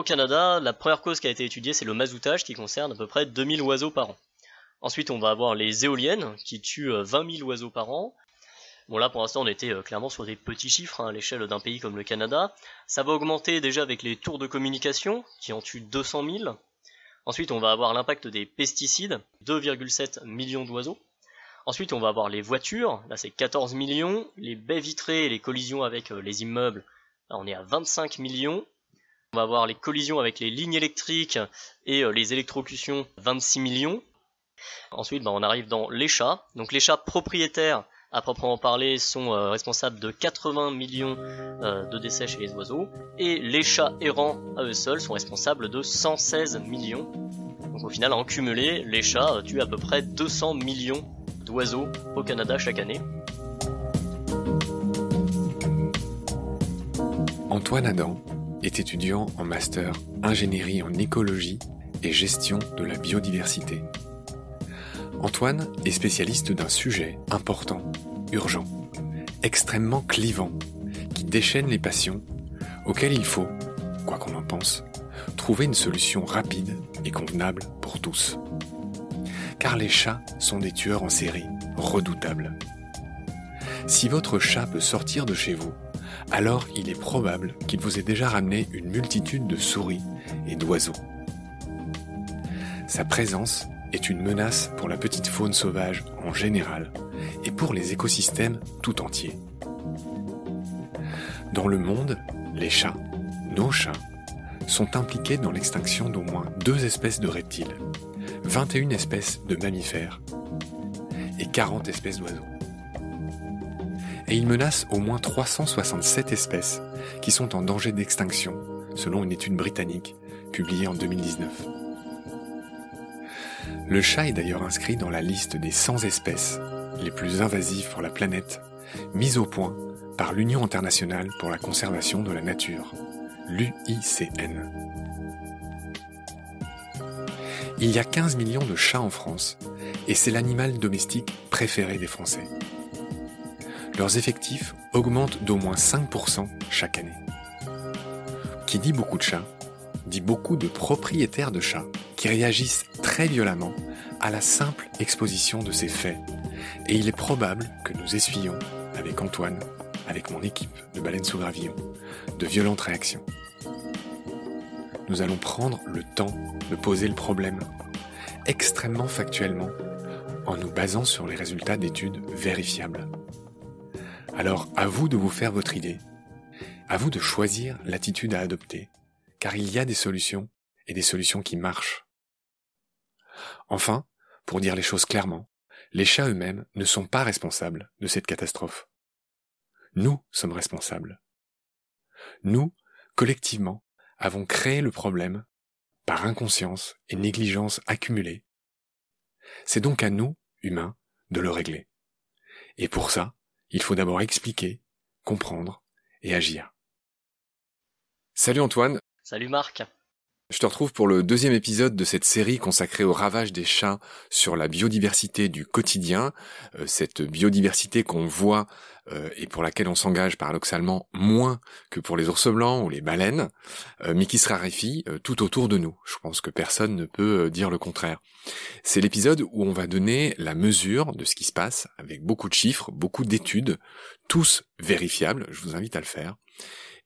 au Canada, la première cause qui a été étudiée, c'est le mazoutage qui concerne à peu près 2000 oiseaux par an. Ensuite, on va avoir les éoliennes qui tuent 20 000 oiseaux par an. Bon là pour l'instant on était clairement sur des petits chiffres hein, à l'échelle d'un pays comme le Canada. Ça va augmenter déjà avec les tours de communication qui en tuent 200 000. Ensuite on va avoir l'impact des pesticides, 2,7 millions d'oiseaux. Ensuite, on va avoir les voitures, là c'est 14 millions, les baies vitrées et les collisions avec euh, les immeubles, là on est à 25 millions. On va avoir les collisions avec les lignes électriques et euh, les électrocutions, 26 millions. Ensuite, bah, on arrive dans les chats. Donc les chats propriétaires, à proprement parler, sont euh, responsables de 80 millions de décès chez les oiseaux. Et les chats errants, à eux seuls, sont responsables de 116 millions. Donc au final, en cumulé, les chats tuent à peu près 200 millions d'oiseaux au Canada chaque année. Antoine Adam est étudiant en master ingénierie en écologie et gestion de la biodiversité. Antoine est spécialiste d'un sujet important, urgent, extrêmement clivant, qui déchaîne les passions, auquel il faut, quoi qu'on en pense, trouver une solution rapide et convenable pour tous car les chats sont des tueurs en série, redoutables. Si votre chat peut sortir de chez vous, alors il est probable qu'il vous ait déjà ramené une multitude de souris et d'oiseaux. Sa présence est une menace pour la petite faune sauvage en général et pour les écosystèmes tout entiers. Dans le monde, les chats, nos chats, sont impliqués dans l'extinction d'au moins deux espèces de reptiles, 21 espèces de mammifères et 40 espèces d'oiseaux. Et il menace au moins 367 espèces qui sont en danger d'extinction, selon une étude britannique publiée en 2019. Le chat est d'ailleurs inscrit dans la liste des 100 espèces les plus invasives pour la planète, mise au point par l'Union internationale pour la conservation de la nature, l'UICN. Il y a 15 millions de chats en France et c'est l'animal domestique préféré des Français. Leurs effectifs augmentent d'au moins 5% chaque année. Qui dit beaucoup de chats, dit beaucoup de propriétaires de chats qui réagissent très violemment à la simple exposition de ces faits. Et il est probable que nous essuyons, avec Antoine, avec mon équipe de baleines sous gravillon, de violentes réactions nous allons prendre le temps de poser le problème extrêmement factuellement en nous basant sur les résultats d'études vérifiables. Alors à vous de vous faire votre idée, à vous de choisir l'attitude à adopter, car il y a des solutions et des solutions qui marchent. Enfin, pour dire les choses clairement, les chats eux-mêmes ne sont pas responsables de cette catastrophe. Nous sommes responsables. Nous, collectivement, avons créé le problème par inconscience et négligence accumulée. C'est donc à nous, humains, de le régler. Et pour ça, il faut d'abord expliquer, comprendre et agir. Salut Antoine. Salut Marc. Je te retrouve pour le deuxième épisode de cette série consacrée au ravage des chats sur la biodiversité du quotidien, euh, cette biodiversité qu'on voit euh, et pour laquelle on s'engage paradoxalement moins que pour les ours blancs ou les baleines, euh, mais qui se raréfie tout autour de nous. Je pense que personne ne peut dire le contraire. C'est l'épisode où on va donner la mesure de ce qui se passe avec beaucoup de chiffres, beaucoup d'études, tous vérifiables, je vous invite à le faire.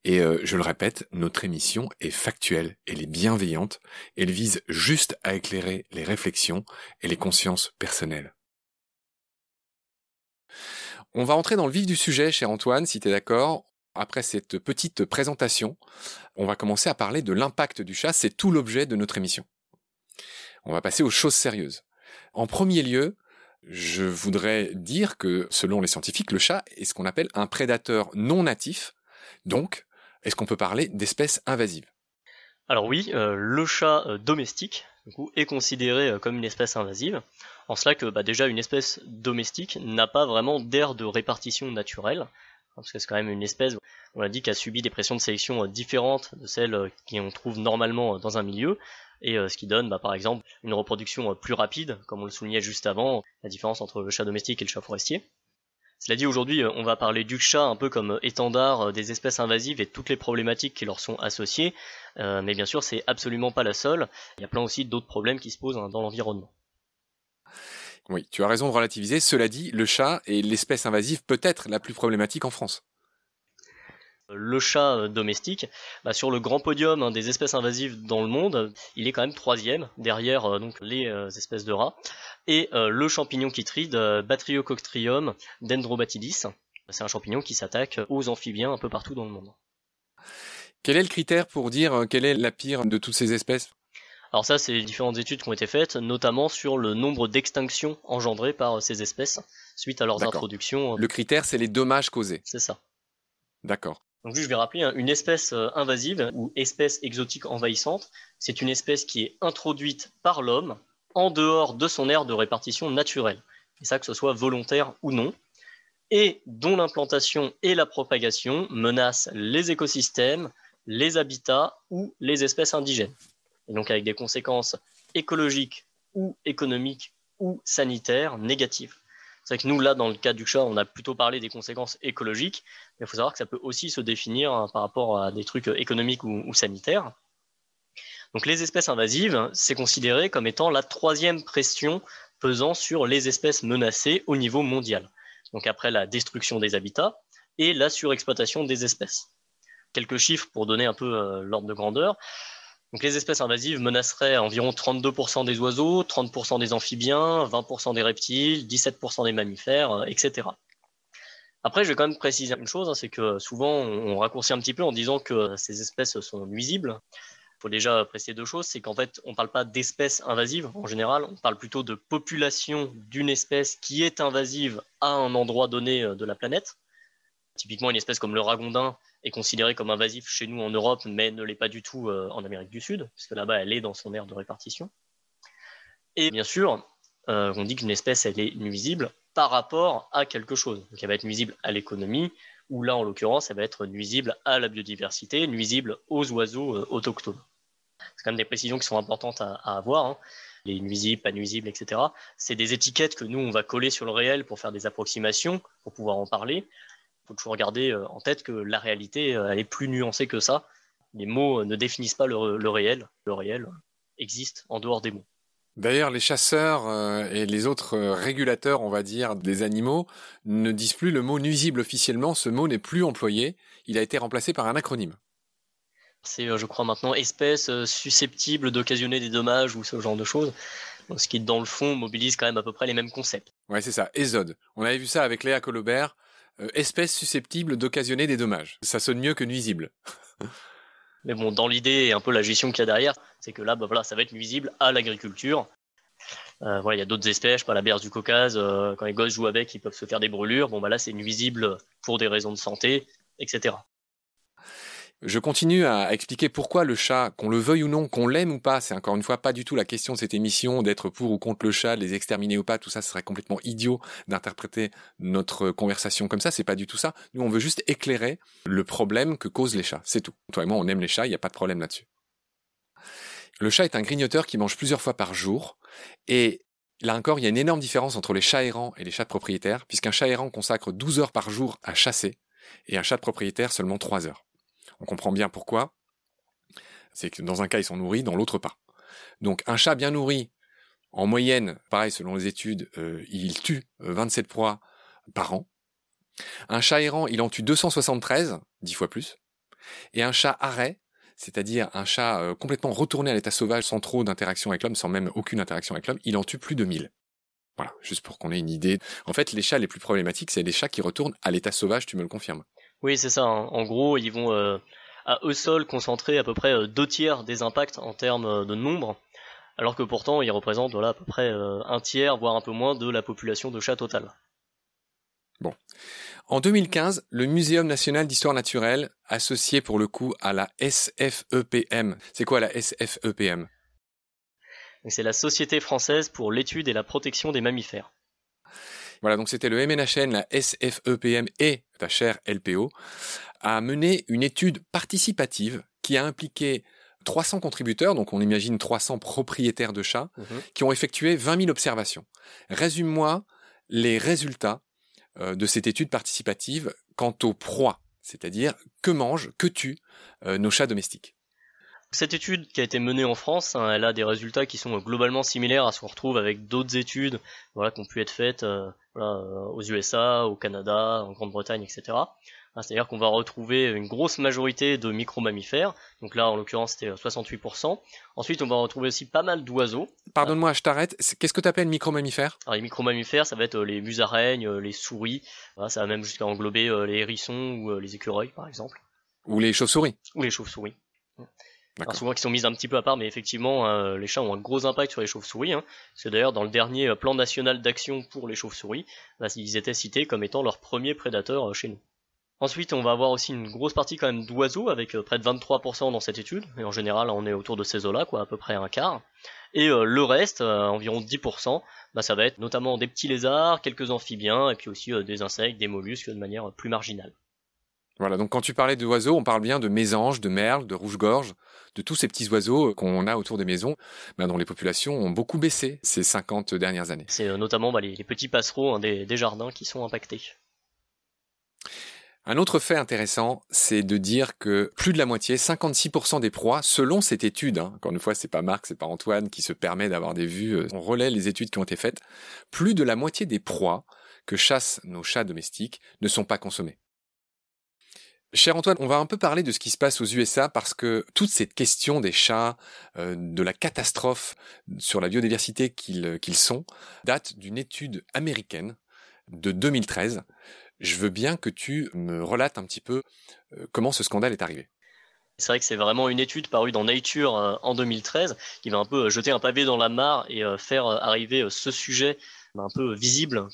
Et euh, je le répète, notre émission est factuelle, elle est bienveillante, elle vise juste à éclairer les réflexions et les consciences personnelles. On va entrer dans le vif du sujet, cher Antoine, si tu es d'accord. Après cette petite présentation, on va commencer à parler de l'impact du chat, c'est tout l'objet de notre émission. On va passer aux choses sérieuses. En premier lieu, je voudrais dire que, selon les scientifiques, le chat est ce qu'on appelle un prédateur non natif, donc est-ce qu'on peut parler d'espèces invasives? Alors oui, euh, le chat euh, domestique est considéré euh, comme une espèce invasive, en cela que bah, déjà une espèce domestique n'a pas vraiment d'aire de répartition naturelle, parce que c'est quand même une espèce, on a dit, qui a subi des pressions de sélection différentes de celles qu'on trouve normalement dans un milieu, et ce qui donne bah, par exemple une reproduction plus rapide, comme on le soulignait juste avant, la différence entre le chat domestique et le chat forestier. Cela dit, aujourd'hui, on va parler du chat un peu comme étendard des espèces invasives et toutes les problématiques qui leur sont associées. mais bien sûr, c'est absolument pas la seule. Il y a plein aussi d'autres problèmes qui se posent hein, dans l'environnement. Oui, tu as raison de relativiser. Cela dit, le chat est l'espèce invasive peut-être la plus problématique en France. Le chat euh, domestique, bah, sur le grand podium hein, des espèces invasives dans le monde, il est quand même troisième, derrière euh, donc les euh, espèces de rats, et le champignon chytride Batriocostrium dendrobatidis. C'est un champignon qui s'attaque aux amphibiens un peu partout dans le monde. Quel est le critère pour dire quelle est la pire de toutes ces espèces? Alors ça, c'est différentes études qui ont été faites, notamment sur le nombre d'extinctions engendrées par ces espèces suite à leurs introductions. Le critère, c'est les dommages causés. C'est ça. D'accord. Donc je vais rappeler, hein, une espèce euh, invasive ou espèce exotique envahissante, c'est une espèce qui est introduite par l'homme en dehors de son aire de répartition naturelle. Et ça, que ce soit volontaire ou non, et dont l'implantation et la propagation menacent les écosystèmes, les habitats ou les espèces indigènes et donc avec des conséquences écologiques ou économiques ou sanitaires négatives. C'est vrai que nous, là, dans le cas du chat, on a plutôt parlé des conséquences écologiques, mais il faut savoir que ça peut aussi se définir hein, par rapport à des trucs économiques ou, ou sanitaires. Donc les espèces invasives, c'est considéré comme étant la troisième pression pesant sur les espèces menacées au niveau mondial. Donc après la destruction des habitats et la surexploitation des espèces. Quelques chiffres pour donner un peu euh, l'ordre de grandeur. Les espèces invasives menaceraient environ 32% des oiseaux, 30% des amphibiens, 20% des reptiles, 17% des mammifères, euh, etc. Après, je vais quand même préciser une chose, hein, c'est que souvent on raccourcit un petit peu en disant que ces espèces sont nuisibles. Il faut déjà préciser deux choses, c'est qu'en fait, on ne parle pas d'espèces invasives en général, on parle plutôt de population d'une espèce qui est invasive à un endroit donné euh, de la planète. Typiquement, une espèce comme le ragondin est considérée comme invasive chez nous en Europe, mais ne l'est pas du tout euh, en Amérique du Sud, puisque là-bas, elle est dans son aire de répartition. Et bien sûr, euh, on dit qu'une espèce, elle est nuisible par rapport à quelque chose. Donc, elle va être nuisible à l'économie, ou là, en l'occurrence, elle va être nuisible à la biodiversité, nuisible aux oiseaux euh, autochtones. C'est quand même des précisions qui sont importantes à, avoir. Hein. Les nuisibles, pas nuisibles, etc. C'est des étiquettes que nous, on va coller sur le réel pour faire des approximations, pour pouvoir en parler faut toujours garder euh, en tête que la réalité, euh, elle est plus nuancée que ça. Les mots euh, ne définissent pas le, réel. Le réel existe en dehors des mots. D'ailleurs, les chasseurs et les autres régulateurs, on va dire, des animaux ne disent plus le mot nuisible officiellement. Ce mot n'est plus employé. Il a été remplacé par un acronyme. C'est, je crois, maintenant espèce susceptible d'occasionner des dommages ou ce genre de choses. ce qui, dans le fond, mobilise quand même à peu près les mêmes concepts. Ouais, c'est ça. ESOD. On avait vu ça avec Léa Colobert. Euh, espèce susceptible d'occasionner des dommages. Ça sonne mieux que nuisible. Mais bon, dans l'idée et un peu la gestion qu'il y a derrière, c'est que là, bah, voilà, ça va être nuisible à l'agriculture. Euh, voilà, il y a d'autres espèces, pas la berce du Caucase, euh, quand les gosses jouent avec, ils peuvent se faire des brûlures. Bon, bah là, c'est nuisible pour des raisons de santé, etc. Je continue à expliquer pourquoi le chat, qu'on le veuille ou non, qu'on l'aime ou pas, c'est encore une fois pas du tout la question de cette émission d'être pour ou contre le chat, de les exterminer ou pas, tout ça ce serait complètement idiot d'interpréter notre conversation comme ça, c'est pas du tout ça. Nous on veut juste éclairer le problème que causent les chats, c'est tout. Toi et moi on aime les chats, il n'y a pas de problème là-dessus. Le chat est un grignoteur qui mange plusieurs fois par jour et Là encore, il y a une énorme différence entre les chats errants et les chats de propriétaires, puisqu'un chat errant consacre 12 heures par jour à chasser, et un chat de propriétaire seulement 3 heures. On comprend bien pourquoi. C'est que dans un cas, ils sont nourris, dans l'autre pas. Donc un chat bien nourri, en moyenne, pareil, selon les études, euh, il tue 27 euh, proies par an. Un chat errant, il en tue 273, 10 fois plus. Et un chat arrêt, c'est-à-dire un chat euh, complètement retourné à l'état sauvage sans trop d'interaction avec l'homme, sans même aucune interaction avec l'homme, il en tue plus de 1000. Voilà, juste pour qu'on ait une idée. En fait, les chats les plus problématiques, c'est les chats qui retournent à l'état sauvage, tu me le confirmes. Oui, c'est ça. Hein. En gros, ils vont euh, à eux seuls concentrer à peu près euh, deux tiers des impacts en termes euh, de nombre, alors que pourtant ils représentent voilà, à peu près un tiers, voire un peu moins, de la population de chats totale. Bon. En 2015, le Muséum national d'histoire naturelle, associé pour le coup à la SFEPM. C'est quoi la SFEPM C'est la Société française pour l'étude et la protection des mammifères. Voilà, donc c'était le MNHN, la SFEPM et ta chère LPO, a mené une étude participative qui a impliqué 300 contributeurs, donc on imagine 300 propriétaires de chats, mhm. qui ont effectué 20 000 observations. Résume-moi les résultats euh, de cette étude participative quant aux proies, c'est-à-dire que mangent, que tuent euh, nos chats domestiques. Cette étude qui a été menée en France, hein, elle a des résultats qui sont globalement similaires à ce qu'on retrouve avec d'autres études voilà, qui ont pu être faites euh, aux USA, au Canada, en Grande-Bretagne, etc. Hein, c'est-à-dire qu'on va retrouver une grosse majorité de micro-mammifères, donc là en l'occurrence c'était 68%. Euh, Ensuite on va retrouver aussi pas mal d'oiseaux. Pardonne-moi, je t'arrête, qu'est-ce que tu appelles micro-mammifères Les micro-mammifères ça va être euh, les musaraignes, euh, les souris, ça va même jusqu'à englober les hérissons ou les écureuils par exemple. Ou les chauves-souris. Ou les chauves-souris. Alors souvent qui sont mises un petit peu à part, mais effectivement, les chats ont un gros impact sur les chauves-souris. Hein. C'est d'ailleurs dans le dernier plan national d'action pour les chauves-souris, bah, ils étaient cités comme étant leur premier prédateur chez nous. Ensuite, on va avoir aussi une grosse partie quand même d'oiseaux, avec euh, près de 23% dans cette étude, et en général, on est autour de ces eaux-là, quoi, à peu près un quart. Et euh, le reste, euh, environ 10%, bah, ça va être notamment des petits lézards, quelques amphibiens, et puis aussi des insectes, des mollusques de manière plus marginale. Voilà, donc quand tu parlais d'oiseaux, on parle bien de mésanges, de merles, de rouge-gorge, de tous ces petits oiseaux qu'on a autour des maisons, bah, dont les populations ont beaucoup baissé ces 50 dernières années. C'est notamment bah, les, petits passereaux hein, des jardins qui sont impactés. Un autre fait intéressant, c'est de dire que plus de la moitié, 56% des proies, selon cette étude, hein, encore une fois, c'est pas Marc, c'est pas Antoine qui se permet d'avoir des vues, euh, on relaie les études qui ont été faites, plus de la moitié des proies que chassent nos chats domestiques ne sont pas consommées. Cher Antoine, on va un peu parler de ce qui se passe aux USA parce que toute cette question des chats, euh, de la catastrophe sur la biodiversité qu'ils sont, date d'une étude américaine de 2013 je veux bien que tu me relates un petit peu euh, comment ce scandale est arrivé. C'est vrai que c'est vraiment une étude parue dans Nature euh, en 2013 qui va un peu euh, jeter un pavé dans la mare et faire arriver ce sujet un peu visible,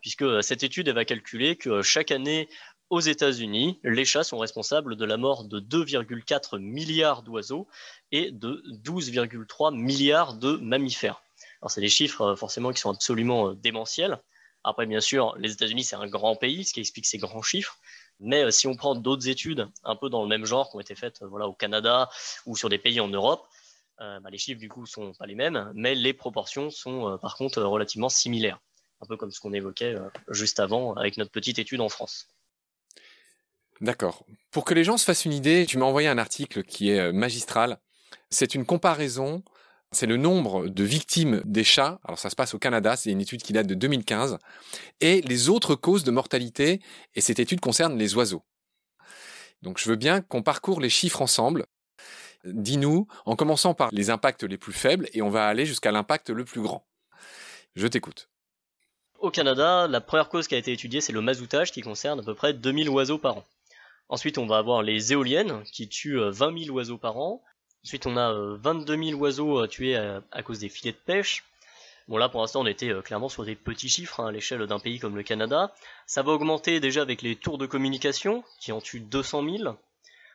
puisque cette étude va calculer que chaque année aux États-Unis, les chats sont responsables de la mort de 2,4 milliards d'oiseaux et de 12,3 milliards de mammifères. Alors c'est des chiffres forcément qui sont absolument démentiels. Après, bien sûr, les États-Unis, c'est un grand pays, ce qui explique ces grands chiffres. Mais euh, si on prend d'autres études un peu dans le même genre qui ont été faites euh, voilà, au Canada ou sur des pays en Europe, euh, bah, les chiffres du coup sont pas les mêmes, mais les proportions sont par contre relativement similaires. Un peu comme ce qu'on évoquait juste avant avec notre petite étude en France. D'accord. Pour que les gens se fassent une idée, tu m'as envoyé un article qui est magistral. C'est une comparaison c'est le nombre de victimes des chats, alors ça se passe au Canada, c'est une étude qui date de 2015, et les autres causes de mortalité, et cette étude concerne les oiseaux. Donc je veux bien qu'on parcourt les chiffres ensemble. Dis-nous, en commençant par les impacts les plus faibles, et on va aller jusqu'à l'impact le plus grand. Je t'écoute. Au Canada, la première cause qui a été étudiée, c'est le mazoutage qui concerne à peu près 2000 oiseaux par an. Ensuite, on va avoir les éoliennes qui tuent 20 euh, 000 oiseaux par an. Ensuite, on a 22 euh, 000 oiseaux euh, tués à, cause des filets de pêche. Bon là pour l'instant on était clairement sur des petits chiffres hein, à l'échelle d'un pays comme le Canada. Ça va augmenter déjà avec les tours de communication qui en tuent 200 000.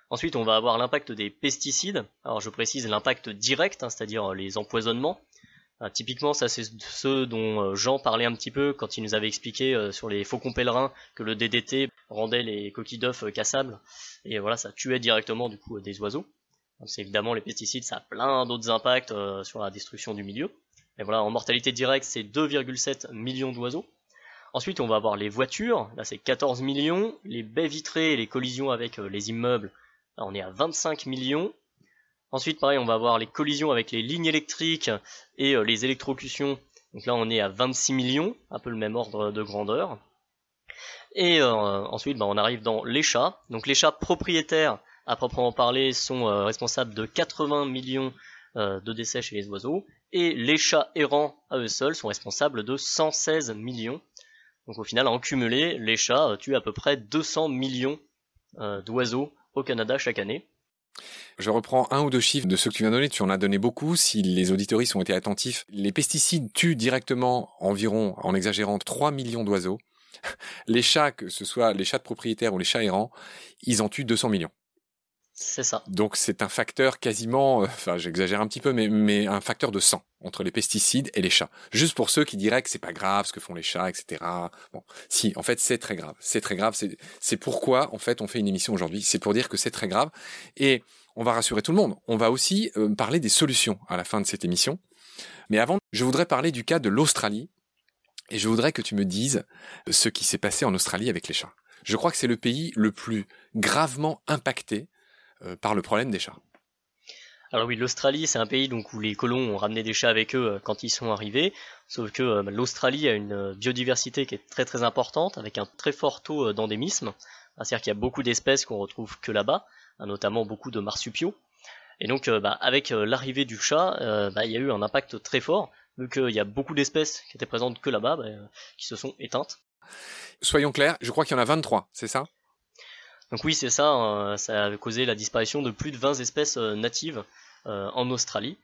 Ensuite on va avoir l'impact des pesticides. Alors je précise l'impact direct, hein, c'est-à-dire les empoisonnements. Typiquement ça c'est ce dont Jean parlait un petit peu quand il nous avait expliqué sur les faucons pèlerins que le DDT rendait les coquilles d'œufs cassables. Et voilà ça tuait directement du coup des oiseaux. C'est évidemment les pesticides, ça a plein d'autres impacts euh, sur la destruction du milieu. Mais voilà, en mortalité directe, c'est 2,7 millions d'oiseaux. Ensuite, on va avoir les voitures, là c'est 14 millions. Les baies vitrées et les collisions avec euh, les immeubles, là on est à 25 millions. Ensuite, pareil, on va avoir les collisions avec les lignes électriques et euh, les électrocutions. Donc là, on est à 26 millions, un peu le même ordre de grandeur. Et ensuite, bah, on arrive dans les chats. Donc les chats propriétaires, à proprement parler, sont euh, responsables de 80 millions euh, de décès chez les oiseaux, et les chats errants à eux seuls sont responsables de 116 millions. Donc au final, en cumulé, les chats euh, tuent à peu près 200 millions d'oiseaux au Canada chaque année. Je reprends un ou deux chiffres de ceux que tu viens de donner. Tu en as donné beaucoup. Si les auditories ont été attentifs, les pesticides tuent directement environ, en exagérant, 3 millions d'oiseaux. Les chats, que ce soit les chats de propriétaires ou les chats errants, ils en tuent 200 millions. C'est ça. Donc c'est un facteur quasiment, euh, enfin j'exagère un petit peu, mais, un facteur de sang entre les pesticides et les chats. Juste pour ceux qui diraient que c'est pas grave ce que font les chats, etc. Bon, si, en fait c'est très grave. C'est très grave. C'est pourquoi en fait on fait une émission aujourd'hui. C'est pour dire que c'est très grave. Et on va rassurer tout le monde. On va aussi euh, parler des solutions à la fin de cette émission. Mais avant, je voudrais parler du cas de l'Australie Et je voudrais que tu me dises ce qui s'est passé en Australie avec les chats. Je crois que c'est le pays le plus gravement impacté euh, par le problème des chats. Alors oui, l'Australie, c'est un pays donc où les colons ont ramené des chats avec eux euh, quand ils sont arrivés. Sauf que euh, l'Australie a une biodiversité qui est très très importante, avec un très fort taux d'endémisme. C'est-à-dire qu'il y a beaucoup d'espèces qu'on retrouve que là-bas, hein, notamment beaucoup de marsupiaux. Et donc, bah, avec l'arrivée du chat, bah, il y a eu un impact très fort, vu qu'il y a beaucoup d'espèces qui étaient présentes que là-bas, bah, qui se sont éteintes. Soyons clairs, je crois qu'il y en a 23, c'est ça? Donc oui, c'est ça, hein, ça a causé la disparition de plus de 20 espèces euh, natives euh, en Australie.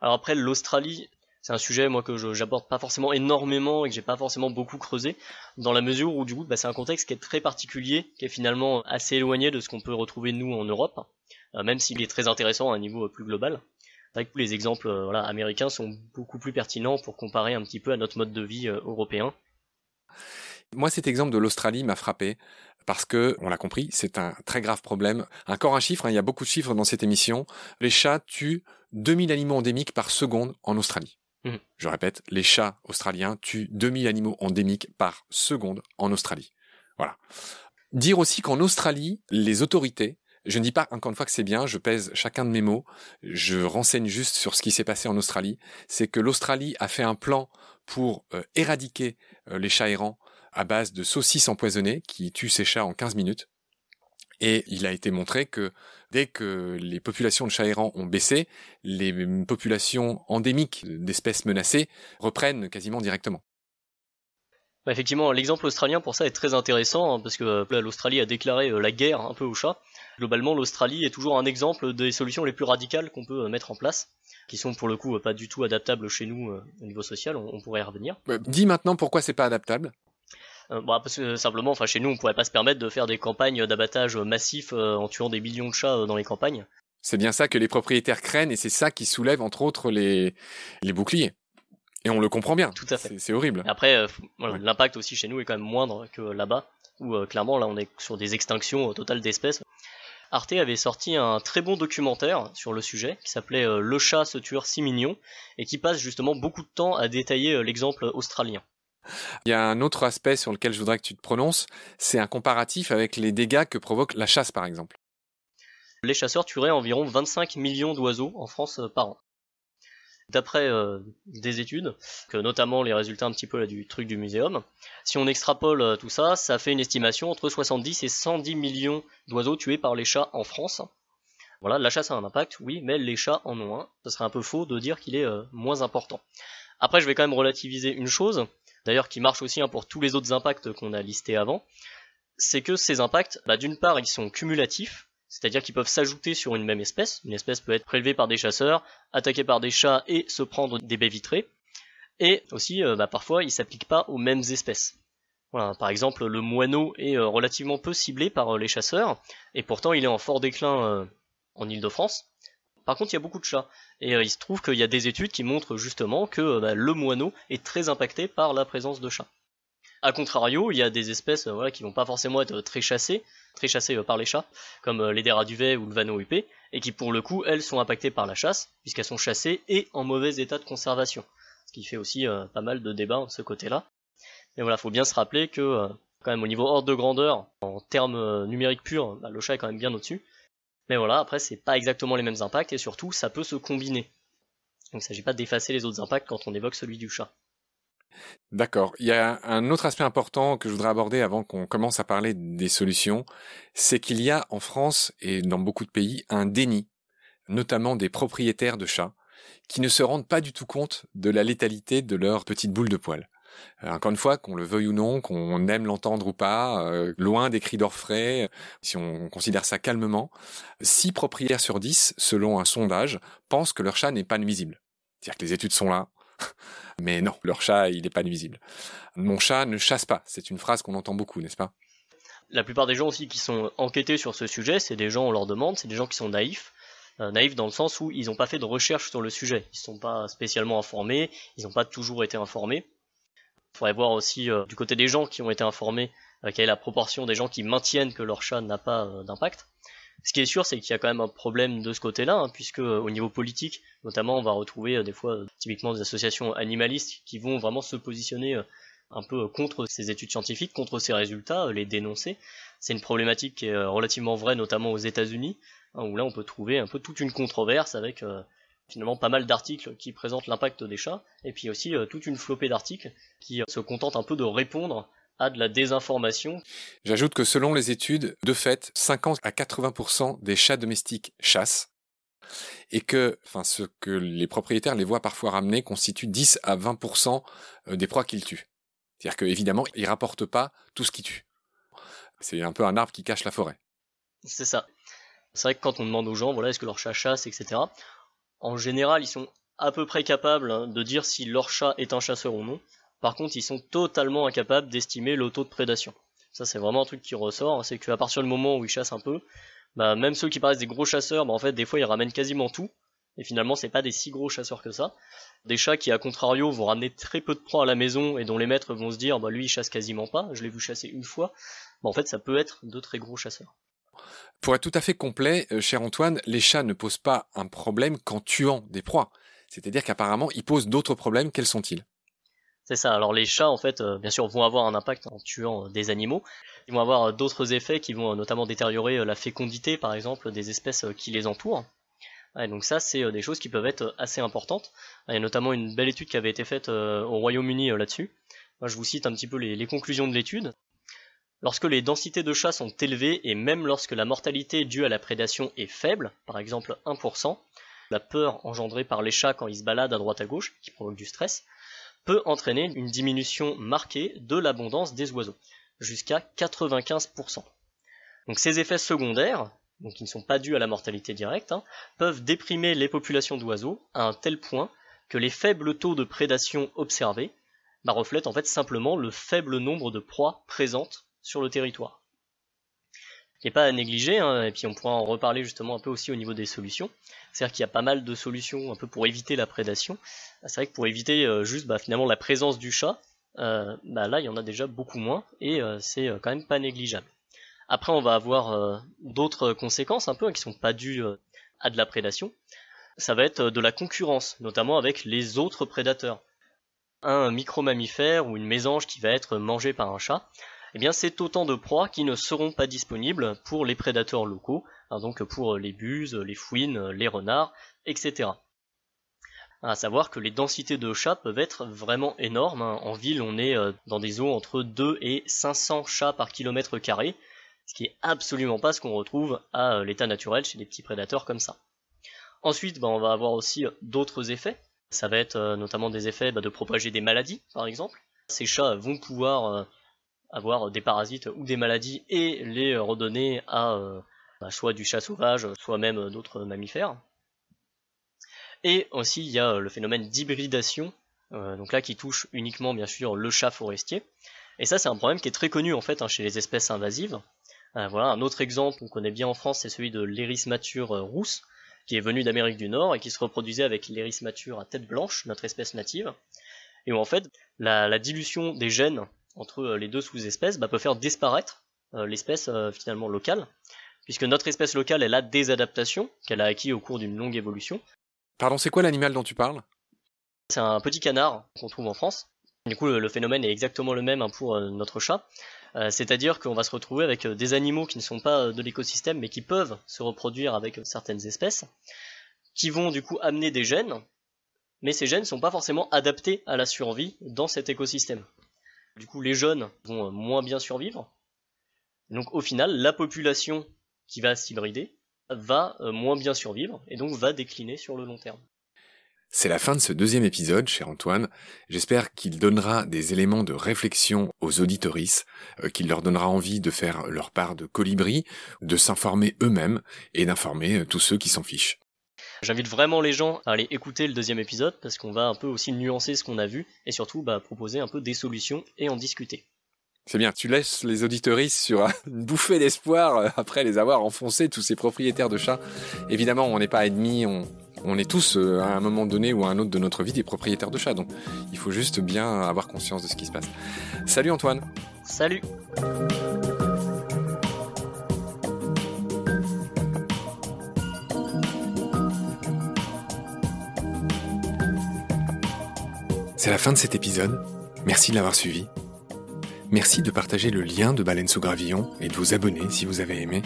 Alors après, l'Australie, c'est un sujet moi que j'aborde pas forcément énormément et que j'ai pas forcément beaucoup creusé, dans la mesure où du coup, bah, c'est un contexte qui est très particulier, qui est finalement assez éloigné de ce qu'on peut retrouver nous en Europe, euh, même s'il est très intéressant à un niveau plus global. C'est que les exemples américains sont beaucoup plus pertinents pour comparer un petit peu à notre mode de vie européen. Moi, cet exemple de l'Australie m'a frappé parce que, on l'a compris, c'est un très grave problème. Encore un chiffre, hein, il y a beaucoup de chiffres dans cette émission. Les chats tuent 2000 animaux endémiques par seconde en Australie. Mmh. Je répète, les chats australiens tuent 2000 animaux endémiques par seconde en Australie. Voilà. Dire aussi qu'en Australie, les autorités, je ne dis pas encore une fois que c'est bien, je pèse chacun de mes mots, je renseigne juste sur ce qui s'est passé en Australie, c'est que l'Australie a fait un plan pour euh, éradiquer euh, les chats errants à base de saucisses empoisonnées qui tuent ces chats en 15 minutes. Et il a été montré que dès que les populations de chats errants ont baissé, les populations endémiques d'espèces menacées reprennent quasiment directement. Bah, effectivement, l'exemple australien pour ça est très intéressant hein, parce que euh, l'Australie a déclaré euh, la guerre un peu aux chats. Globalement, l'Australie est toujours un exemple des solutions les plus radicales qu'on peut euh, mettre en place, qui sont pour le coup pas du tout adaptables chez nous au niveau social. On, pourrait y revenir. dis maintenant pourquoi c'est pas adaptable. Euh, bon, parce que simplement, enfin chez nous, on pourrait pas se permettre de faire des campagnes d'abattage massif euh, en tuant des millions de chats euh, dans les campagnes. C'est bien ça que les propriétaires craignent et c'est ça qui soulève entre autres les, les boucliers. Et on le comprend bien. Tout à fait. C'est horrible. Après, l'impact aussi chez nous est quand même moindre que là-bas, où clairement là on est sur des extinctions totales d'espèces. Arte avait sorti un très bon documentaire sur le sujet qui s'appelait Le chat ce tueur si mignon et qui passe justement beaucoup de temps à détailler l'exemple australien. Il y a un autre aspect sur lequel je voudrais que tu te prononces, c'est un comparatif avec les dégâts que provoque la chasse par exemple. Les chasseurs tueraient environ 25 millions d'oiseaux en France euh, par an. D'après euh, des études, que notamment les résultats un petit peu du truc du muséum, si on extrapole euh, tout ça, ça fait une estimation entre 70 et 110 millions d'oiseaux tués par les chats en France. Voilà, la chasse a un impact, oui, mais les chats en ont un. Ce serait un peu faux de dire qu'il est moins important. Après, je vais quand même relativiser une chose, d'ailleurs qui marche aussi hein, pour tous les autres impacts qu'on a listés avant, c'est que ces impacts, bah, d'une part, ils sont cumulatifs, c'est-à-dire qu'ils peuvent s'ajouter sur une même espèce. Une espèce peut être prélevée par des chasseurs, attaquée par des chats et se prendre des baies vitrées. Et aussi, euh, bah, parfois, ils s'appliquent pas aux mêmes espèces. Par exemple, le moineau est euh, relativement peu ciblé par euh, les chasseurs, et pourtant il est en fort déclin en Ile-de-France. Par contre, il y a beaucoup de chats. Et euh, il se trouve qu'il y a des études qui montrent justement que euh, bah, le moineau est très impacté par la présence de chats. A contrario, il y a des espèces euh, voilà, qui vont pas forcément être très chassées, très chassées par les chats, comme les duvet ou le vanneau huppé, et qui pour le coup, elles sont impactées par la chasse, puisqu'elles sont chassées et en mauvais état de conservation. Ce qui fait aussi pas mal de débats de ce côté-là. Mais voilà, faut bien se rappeler que quand même au niveau ordre de grandeur, en termes numériques purs, bah, le chat est quand même bien au-dessus. Mais voilà, après, c'est pas exactement les mêmes impacts et surtout, ça peut se combiner. Donc, il s'agit pas d'effacer les autres impacts quand on évoque celui du chat. D'accord. Il y a un autre aspect important que je voudrais aborder avant qu'on commence à parler des solutions, c'est qu'il y a en France et dans beaucoup de pays un déni, notamment des propriétaires de chats, qui ne se rendent pas du tout compte de la létalité de leur petite boule de poils. Euh, encore une fois, qu'on le veuille ou non, qu'on aime l'entendre ou pas, euh, loin des cris d'orfraie, si on considère ça calmement, 6 propriétaires sur 10, selon un sondage, pensent que leur chat n'est pas nuisible. C'est-à-dire que les études sont là, mais non, leur chat, il n'est pas nuisible. Mon chat ne chasse pas, c'est une phrase qu'on entend beaucoup, n'est-ce pas? La plupart des gens aussi qui sont enquêtés sur ce sujet, c'est des gens, on leur demande, c'est des gens qui sont naïfs, euh, naïfs dans le sens où ils n'ont pas fait de recherche sur le sujet, ils ne sont pas spécialement informés, ils n'ont pas toujours été informés. Il faudrait voir aussi euh, du côté des gens qui ont été informés euh, quelle est la proportion des gens qui maintiennent que leur chat n'a pas euh, d'impact. Ce qui est sûr, c'est qu'il y a quand même un problème de ce côté-là, hein, puisque au niveau politique, notamment, on va retrouver des fois typiquement des associations animalistes qui vont vraiment se positionner un peu contre ces études scientifiques, contre ces résultats, les dénoncer. C'est une problématique qui est relativement vraie, notamment aux États-Unis, hein, où là on peut trouver un peu toute une controverse avec finalement pas mal d'articles qui présentent l'impact des chats, et puis aussi euh, toute une flopée d'articles qui euh, se contentent un peu de répondre à de la désinformation. J'ajoute que selon les études, de fait, 50 à 80% des chats domestiques chassent, et que enfin, ce que les propriétaires les voient parfois ramener constitue 10 à 20% euh, des proies qu'ils tuent. C'est-à-dire qu'évidemment, ils rapportent pas tout ce qu'ils tuent. C'est un peu un arbre qui cache la forêt. C'est ça. C'est vrai que quand on demande aux gens, voilà, est-ce que leur chat chasse, etc., en général, ils sont à peu près capables hein, de dire si leur chat est un chasseur ou non. Par contre, ils sont totalement incapables d'estimer le taux de prédation. Ça, c'est vraiment un truc qui ressort, hein, c'est qu'à partir du moment où ils chassent un peu, bah, même ceux qui paraissent des gros chasseurs, bah, en fait, des fois, ils ramènent quasiment tout. Et finalement, c'est pas des si gros chasseurs que ça. Des chats qui, à contrario, vont ramener très peu de proies à la maison et dont les maîtres vont se dire, bah, lui, il chasse quasiment pas, je l'ai vu chasser une fois. Bah, en fait, ça peut être de très gros chasseurs. Pour être tout à fait complet, euh, cher Antoine, les chats ne posent pas un problème qu'en tuant des proies. C'est-à-dire qu'apparemment, ils posent d'autres problèmes. Quels sont-ils? C'est ça. Alors les chats, en fait, euh, bien sûr, vont avoir un impact en tuant euh, des animaux. Ils vont avoir d'autres effets qui vont notamment détériorer la fécondité, par exemple, des espèces qui les entourent. donc ça, c'est des choses qui peuvent être assez importantes. Il y a notamment une belle étude qui avait été faite au Royaume-Uni là-dessus. Je vous cite un petit peu les conclusions de l'étude. Lorsque les densités de chats sont élevées et même lorsque la mortalité due à la prédation est faible, par exemple 1%, la peur engendrée par les chats quand ils se baladent à droite à gauche, qui provoque du stress, peut entraîner une diminution marquée de l'abondance des oiseaux, jusqu'à 95%. Donc ces effets secondaires, qui ne sont pas dus à la mortalité directe, hein, peuvent déprimer les populations d'oiseaux à un tel point que les faibles taux de prédation observés bah, reflètent en fait simplement le faible nombre de proies présentes sur le territoire. Qui n'est pas à négliger, hein, et puis on pourra en reparler justement un peu aussi au niveau des solutions. C'est-à-dire qu'il y a pas mal de solutions un peu pour éviter la prédation. C'est vrai que pour éviter euh, juste bah, finalement la présence du chat, euh, bah, là il y en a déjà beaucoup moins, et euh, c'est quand même pas négligeable. Après on va avoir d'autres conséquences un peu hein, qui sont pas dues à de la prédation. Ça va être de la concurrence, notamment avec les autres prédateurs. Un micro-mammifère ou une mésange qui va être mangée par un chat, eh c'est autant de proies qui ne seront pas disponibles pour les prédateurs locaux, hein, donc pour les buses, les fouines, les renards, etc. À savoir que les densités de chats peuvent être vraiment énormes. Hein. En ville, on est euh, dans des eaux entre 2 et 500 chats par kilomètre carré, ce qui est absolument pas ce qu'on retrouve à euh, l'état naturel chez des petits prédateurs comme ça. Ensuite, bah, on va avoir aussi euh, d'autres effets. Ça va être notamment des effets bah, de propager des maladies, par exemple. Ces chats vont pouvoir avoir des parasites ou des maladies et les redonner à euh, bah, soit du chat sauvage, soit même d'autres mammifères. Et aussi il y a le phénomène d'hybridation, euh, donc là qui touche uniquement bien sûr le chat forestier. Et ça c'est un problème qui est très connu en fait hein, chez les espèces invasives. Euh, voilà un autre exemple qu'on connaît bien en France, c'est celui de l'érismature rousse, qui est venu d'Amérique du Nord et qui se reproduisait avec l'érismature à tête blanche, notre espèce native. Et où en fait la dilution des gènes entre euh, les deux sous-espèces bah, peut faire disparaître euh, l'espèce euh, finalement locale, puisque notre espèce locale elle a des adaptations qu'elle a acquis au cours d'une longue évolution. Pardon, c'est quoi l'animal dont tu parles? C'est un petit canard qu'on trouve en France. Du coup, le phénomène est exactement le même hein, pour notre chat. C'est-à-dire qu'on va se retrouver avec des animaux qui ne sont pas de l'écosystème, mais qui peuvent se reproduire avec certaines espèces, qui vont du coup amener des gènes, mais ces gènes ne sont pas forcément adaptés à la survie dans cet écosystème. Du coup, les jeunes vont euh, moins bien survivre. Donc au final, la population qui va s'hybrider va euh, moins bien survivre et donc va décliner sur le long terme. C'est la fin de ce deuxième épisode, cher Antoine. J'espère qu'il donnera des éléments de réflexion aux auditorices, euh, qu'il leur donnera envie de faire leur part de colibri, de s'informer eux-mêmes et d'informer tous ceux qui s'en fichent. J'invite vraiment les gens à aller écouter le deuxième épisode parce qu'on va un peu aussi nuancer ce qu'on a vu et surtout bah, proposer un peu des solutions et en discuter. C'est bien, tu laisses les auditoristes sur une bouffée d'espoir euh, après les avoir enfoncés, tous ces propriétaires de chats. Évidemment, on n'est pas ennemis, on, on est tous euh, à un moment donné ou à un autre de notre vie des propriétaires de chats, donc il faut juste bien avoir conscience de ce qui se passe. Salut Antoine Salut C'est la fin de cet épisode. Merci de l'avoir suivi. Merci de partager le lien de Baleine sous Gravillon et de vous abonner si vous avez aimé.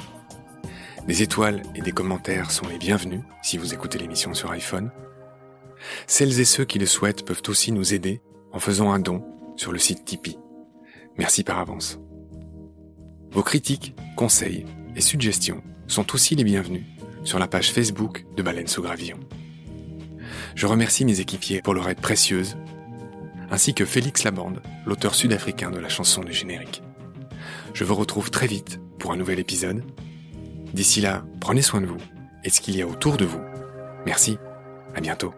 Des étoiles et des commentaires sont les bienvenus si vous écoutez l'émission sur iPhone. Celles et ceux qui le souhaitent peuvent aussi nous aider en faisant un don sur le site Tipeee. Merci par avance. Vos critiques, conseils et suggestions sont aussi les bienvenus sur la page Facebook de Baleine sous Gravillon. Je remercie mes équipiers pour leur aide précieuse, ainsi que Félix Labande, l'auteur sud-africain de la chanson du générique. Je vous retrouve très vite pour un nouvel épisode. D'ici là, prenez soin de vous et de ce qu'il y a autour de vous. Merci, à bientôt.